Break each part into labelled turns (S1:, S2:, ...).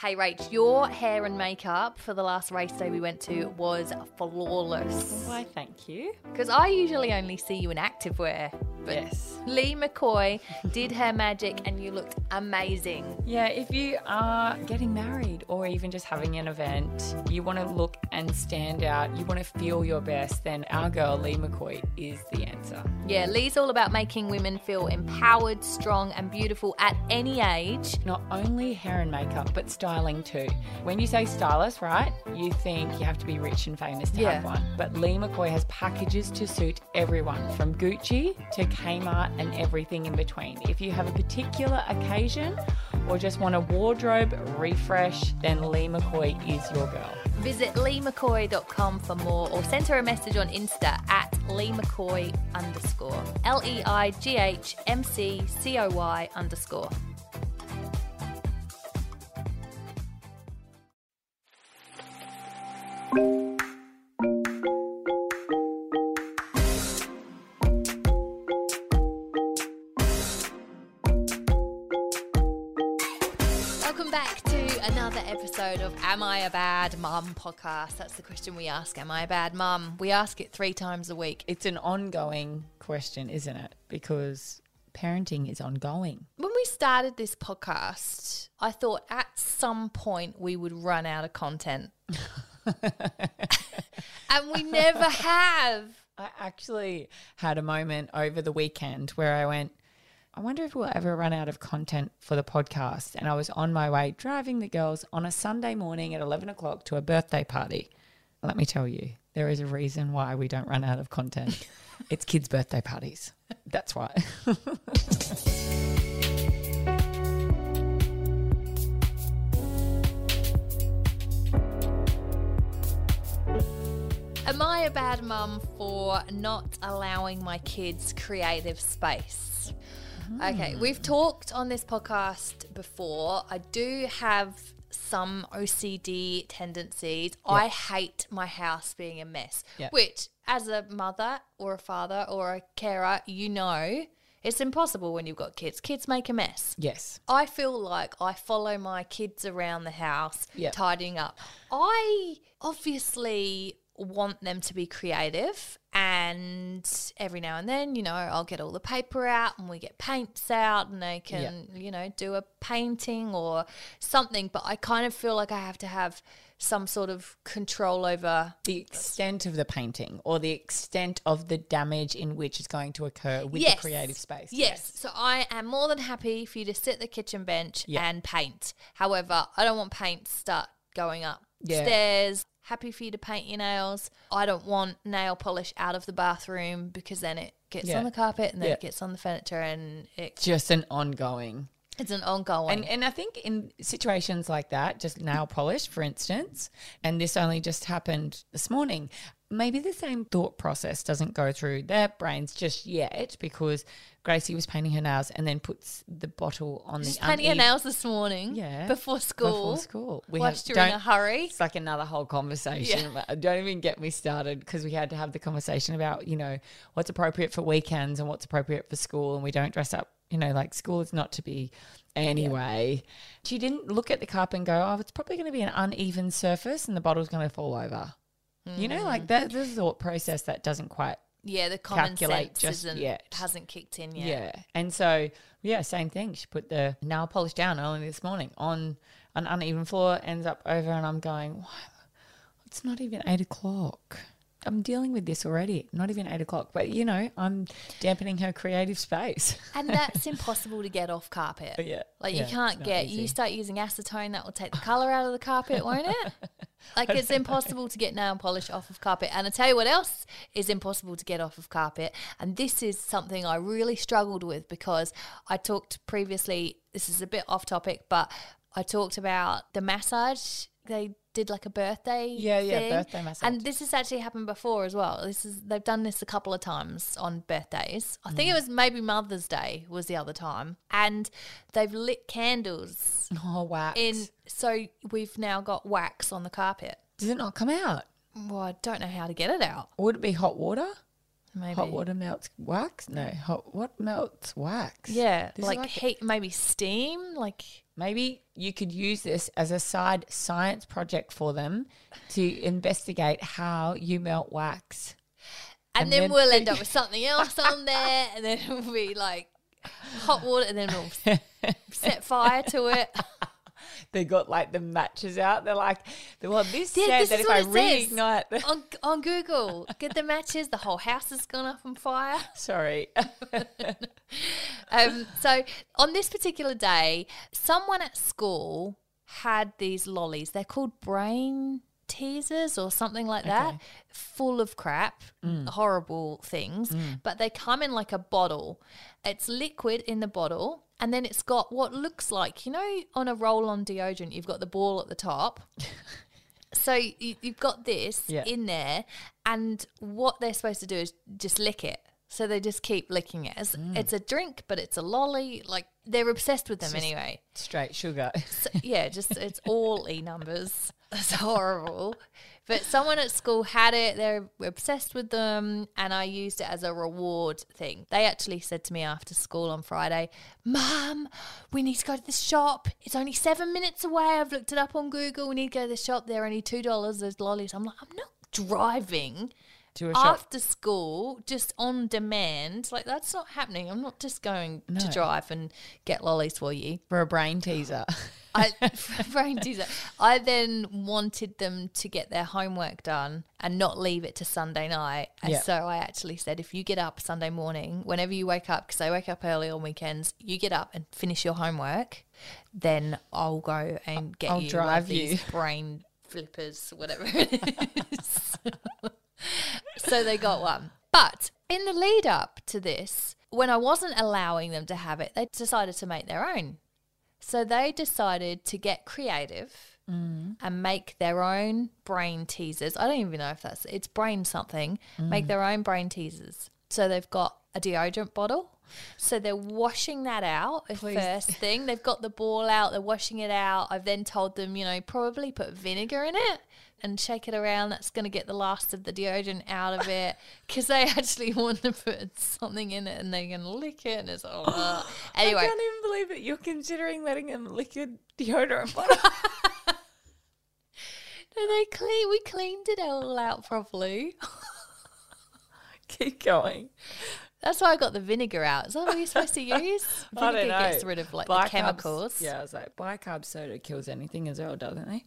S1: Hey, Rach, your hair and makeup for the last race day we went to was flawless.
S2: Why, thank you.
S1: Because I usually only see you in activewear. But
S2: Yes.
S1: Leigh McCoy did her magic and you looked amazing.
S2: Yeah, if you are getting married or even just having an event, you want to look and stand out, you want to feel your best, then our girl Leigh McCoy is the answer.
S1: Yeah, Leigh's all about making women feel empowered, strong, and beautiful at any age.
S2: Not only hair and makeup, but styling too. When you say stylist, right, you think you have to be rich and famous to
S1: Yeah.
S2: have one. But Leigh McCoy has packages to suit everyone, from Gucci to Kmart and everything in between. If you have a particular occasion or just want a wardrobe refresh, then Leigh McCoy is your girl.
S1: Visit leighmccoy.com for more or send her a message on Insta at leighmccoy underscore. L E I G H M C C O Y underscore. Welcome episode of Am I a Bad Mum podcast. That's the question we ask. Am I a bad mum? We ask it three times a week.
S2: It's an ongoing question, isn't it? Because parenting is ongoing.
S1: When we started this podcast, I thought at some point we would run out of content. and we never have.
S2: I actually had a moment over the weekend where I went, I wonder if we'll ever run out of content for the podcast. And I was on my way driving the girls on a Sunday morning at 11 o'clock to a birthday party. Let me tell you, there is a reason why we don't run out of content. it's kids' birthday parties. That's why.
S1: Am I a bad mum for not allowing my kids creative space? Okay, ah. we've talked on this podcast before. I do have some OCD tendencies. I hate my house being a mess,
S2: Yeah.
S1: which, as a mother or a father or a carer, you know it's impossible when you've got kids. Kids make a mess.
S2: yes.
S1: I feel like I follow my kids around the house,
S2: Yep.
S1: tidying up. I obviously want them to be creative, and every now and then, you know, I'll get all the paper out and we get paints out, and they can, you know, do a painting or something. But I kind of feel like I have to have some sort of control over.
S2: The extent of the painting or the extent of the damage in which is going to occur with
S1: Yes.
S2: the creative space.
S1: Yes. So I am more than happy for you to sit at the kitchen bench
S2: Yeah.
S1: and paint. However, I don't want paint start going up
S2: Yeah.
S1: stairs. Happy for you to paint your nails. I don't want nail polish out of the bathroom because then it gets
S2: Yeah.
S1: on the carpet and then
S2: Yeah.
S1: it gets on the furniture and it's
S2: Just an ongoing
S1: it's an ongoing.
S2: And and I think in situations like that, just nail polish, for instance, and this only just happened this morning, maybe the same thought process doesn't go through their brains just yet because Gracie was painting her nails and then puts the bottle on
S1: Just
S2: the
S1: painting
S2: uneven-
S1: nails this morning.
S2: Yeah.
S1: Before school.
S2: Before school. We
S1: Whilst
S2: have-
S1: you're in a hurry.
S2: It's like another whole conversation. but Don't even get me started because we had to have the conversation about, you know, what's appropriate for weekends and what's appropriate for school. And we don't dress up, you know, like school is not to be anyway. She didn't look at the cup and go, oh, it's probably going to be an uneven surface and the bottle's going to fall over. You know,
S1: Mm.
S2: like that, the thought process that doesn't quite
S1: Yeah, the common
S2: calculate
S1: sense
S2: just
S1: isn't,
S2: yet.
S1: hasn't kicked in yet.
S2: Yeah. And so, yeah, same thing. She put the nail polish down early this morning on an uneven floor, ends up over, and I'm going, Why? it's not even eight o'clock. I'm dealing with this already. Not even eight o'clock. But, you know, I'm dampening her creative space.
S1: And that's impossible to get off carpet.
S2: Oh, yeah.
S1: Like
S2: Yeah,
S1: you can't get
S2: easy.
S1: you start using acetone that will take the colour out of the carpet, won't it? Like it's impossible to get nail polish off of carpet. And I tell you what else is impossible to get off of carpet. And this is something I really struggled with because I talked previously, this is a bit off topic, but I talked about the massage. They did like a birthday.
S2: Yeah, yeah, birthday massage.
S1: And this has actually happened before as well. This is they've done this a couple of times on birthdays. I
S2: Mm.
S1: think it was maybe Mother's Day was the other time, and they've lit candles
S2: Oh, wax.
S1: in. So we've now got wax on the carpet.
S2: Does it not come out?
S1: Well, I don't know how to get it out.
S2: Would it be hot water?
S1: Maybe.
S2: Hot water melts wax? No, hot what melts wax?
S1: Yeah, like,
S2: like-
S1: heat, maybe steam. Like
S2: Maybe you could use this as a side science project for them to investigate how you melt wax.
S1: and,
S2: And
S1: then,
S2: then-
S1: we'll end up with something else on there, and then it'll be like hot water, and then we'll set fire to it.
S2: They got like the matches out. They're like, well, this
S1: Yeah,
S2: said
S1: this
S2: that if I
S1: it says.
S2: reignite
S1: on on Google, get the matches. The whole house has gone up on fire.
S2: Sorry.
S1: Um, so on this particular day, someone at school had these lollies. They're called brain teasers or something like that,
S2: Okay.
S1: full of crap, horrible things. But they come in like a bottle. It's liquid in the bottle. And then it's got what looks like, you know, on a roll on deodorant, you've got the ball at the top. So you, you've got this
S2: Yeah.
S1: in there, and what they're supposed to do is just lick it. So they just keep licking it. It's, mm. it's a drink, but it's a lolly. Like they're obsessed with them anyway.
S2: Straight sugar.
S1: So, yeah, just it's all e numbers. It's horrible. But someone at school had it. They're obsessed with them, and I used it as a reward thing. They actually said to me after school on Friday, "Mum, we need to go to the shop. It's only seven minutes away. I've looked it up on Google. We need to go to the shop. They're only two dollars. There's lollies." I'm like, "I'm not driving."
S2: To a shop.
S1: after school, just on demand. Like that's not happening. I'm not just going to drive and get lollies for you.
S2: For a brain teaser.
S1: I brain teaser. I then wanted them to get their homework done and not leave it to Sunday night. And so I actually said, if you get up Sunday morning, whenever you wake up, because I wake up early on weekends, you get up and finish your homework, then I'll go and get
S2: I'll
S1: you
S2: drive
S1: one of these
S2: you.
S1: brain flippers, whatever it is. so they got one. But in the lead up to this, when I wasn't allowing them to have it, they decided to make their own. So they decided to get creative mm. and make their own brain teasers. I don't even know if that's it's brain something. Make mm. their own brain teasers. So they've got a deodorant bottle. So they're washing that out
S2: Please.
S1: first thing. They've got the ball out, they're washing it out. I've then told them, you know, probably put vinegar in it and shake it around. That's going to get the last of the deodorant out of it because they actually want to put something in it and they're going to lick it. And it's all. uh.
S2: I can't even believe that you're considering letting them lick your deodorant bottle.
S1: no, they clean. We cleaned it all out properly.
S2: Keep going.
S1: That's why I got the vinegar out. Is that what you're supposed to use? Vinegar
S2: I don't know.
S1: gets rid of like
S2: Bicarb-
S1: the chemicals.
S2: Yeah, I was like, bicarb soda kills anything as well, doesn't it?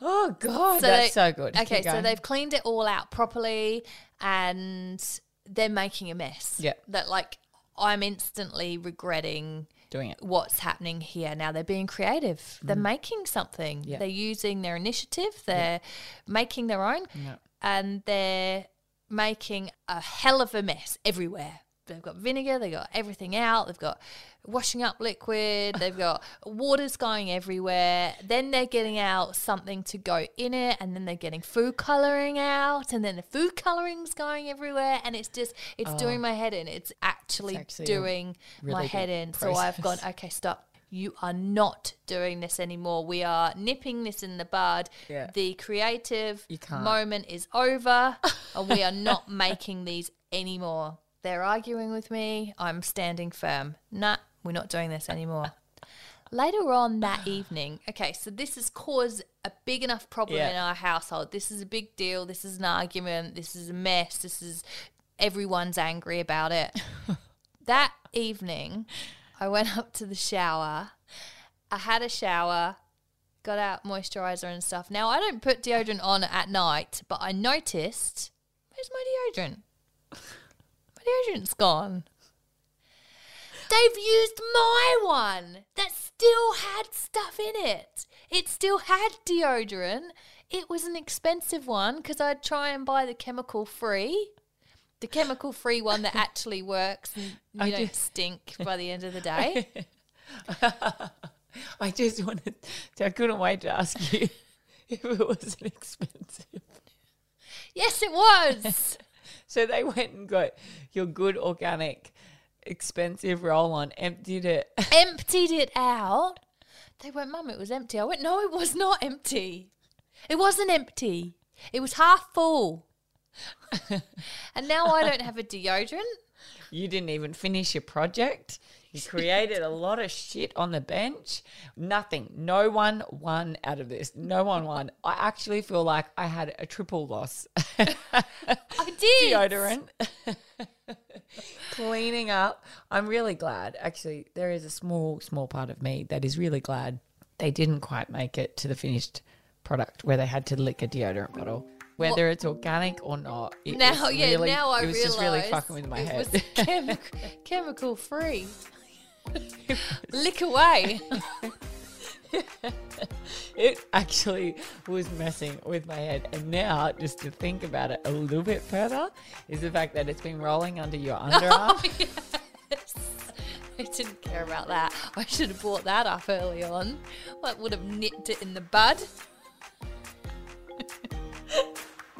S2: Oh God,
S1: So
S2: that's
S1: they-
S2: so good.
S1: Okay, so they've cleaned it all out properly and they're making a mess.
S2: Yeah.
S1: That like I'm instantly regretting
S2: doing it.
S1: what's happening here. Now they're being creative. They're making something.
S2: Mm. Yeah.
S1: They're using their initiative. They're making their own.
S2: Yeah.
S1: And they're making a hell of a mess everywhere. They've got vinegar, they've got everything out, they've got washing up liquid, they've got water's going everywhere. Then they're getting out something to go in it, and then they're getting food coloring out, and then the food coloring's going everywhere, and it's just it's doing oh. my head in. It's actually,
S2: Oh. It's actually
S1: doing my head in. So I've gone, okay, stop. You are not doing this anymore. We are nipping this in the bud.
S2: Yeah.
S1: The creative moment is over, and we are not making these anymore. They're arguing with me. I'm standing firm. Nah, we're not doing this anymore. Later on that evening, okay, so this has caused a big enough problem
S2: Yeah.
S1: in our household. This is a big deal. This is an argument. This is a mess. This is everyone's angry about it. that evening, I went up to the shower. I had a shower, got out moisturizer and stuff. Now, I don't put deodorant on at night, but I noticed where's my deodorant? My deodorant's gone. They've used my one that still had stuff in it. It still had deodorant. It was an expensive one because I'd try and buy the chemical free. The chemical free one that actually works and you
S2: I
S1: don't
S2: just-
S1: stink by the end of the day.
S2: I just wanted. To, I couldn't wait to ask you if it was an expensive.
S1: yes, it was.
S2: So they went and got your good organic, expensive roll on, emptied it.
S1: emptied it out. They went, Mum, it was empty. I went, No, it was not empty. It wasn't empty. It was half full. and now I don't have a deodorant.
S2: You didn't even finish your project. You created a lot of shit on the bench. Nothing. No one won out of this. No one won. I actually feel like I had a triple loss.
S1: I did.
S2: Deodorant. Cleaning up. I'm really glad. Actually, there is a small, small part of me that is really glad they didn't quite make it to the finished product where they had to lick a deodorant bottle. Whether it's organic or not. It
S1: Now,
S2: was
S1: yeah,
S2: really-
S1: now I
S2: It was
S1: realize
S2: just really fucking with my
S1: it
S2: head.
S1: was chemi- chemical free. Lick away.
S2: It actually was messing with my head. And now, just to think about it a little bit further, is the fact that it's been rolling under your oh, underarm.
S1: yes. I didn't care about that. I should have brought that up early on. That would have nipped it in the bud.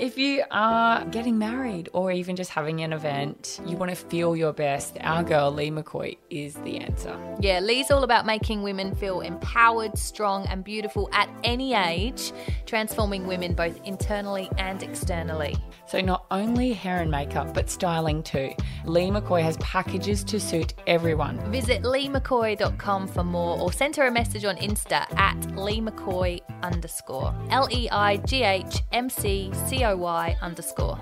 S2: If you are getting married or even just having an event, you want to feel your best, our girl Leigh McCoy is the answer.
S1: Yeah, Leigh's all about making women feel empowered, strong, and beautiful at any age, transforming women both internally and externally.
S2: So, not only hair and makeup, but styling too. Leigh McCoy has packages to suit everyone.
S1: Visit leighmccoy.com for more or send her a message on Insta at leighmccoy underscore. L E I G H M C C O Y underscore.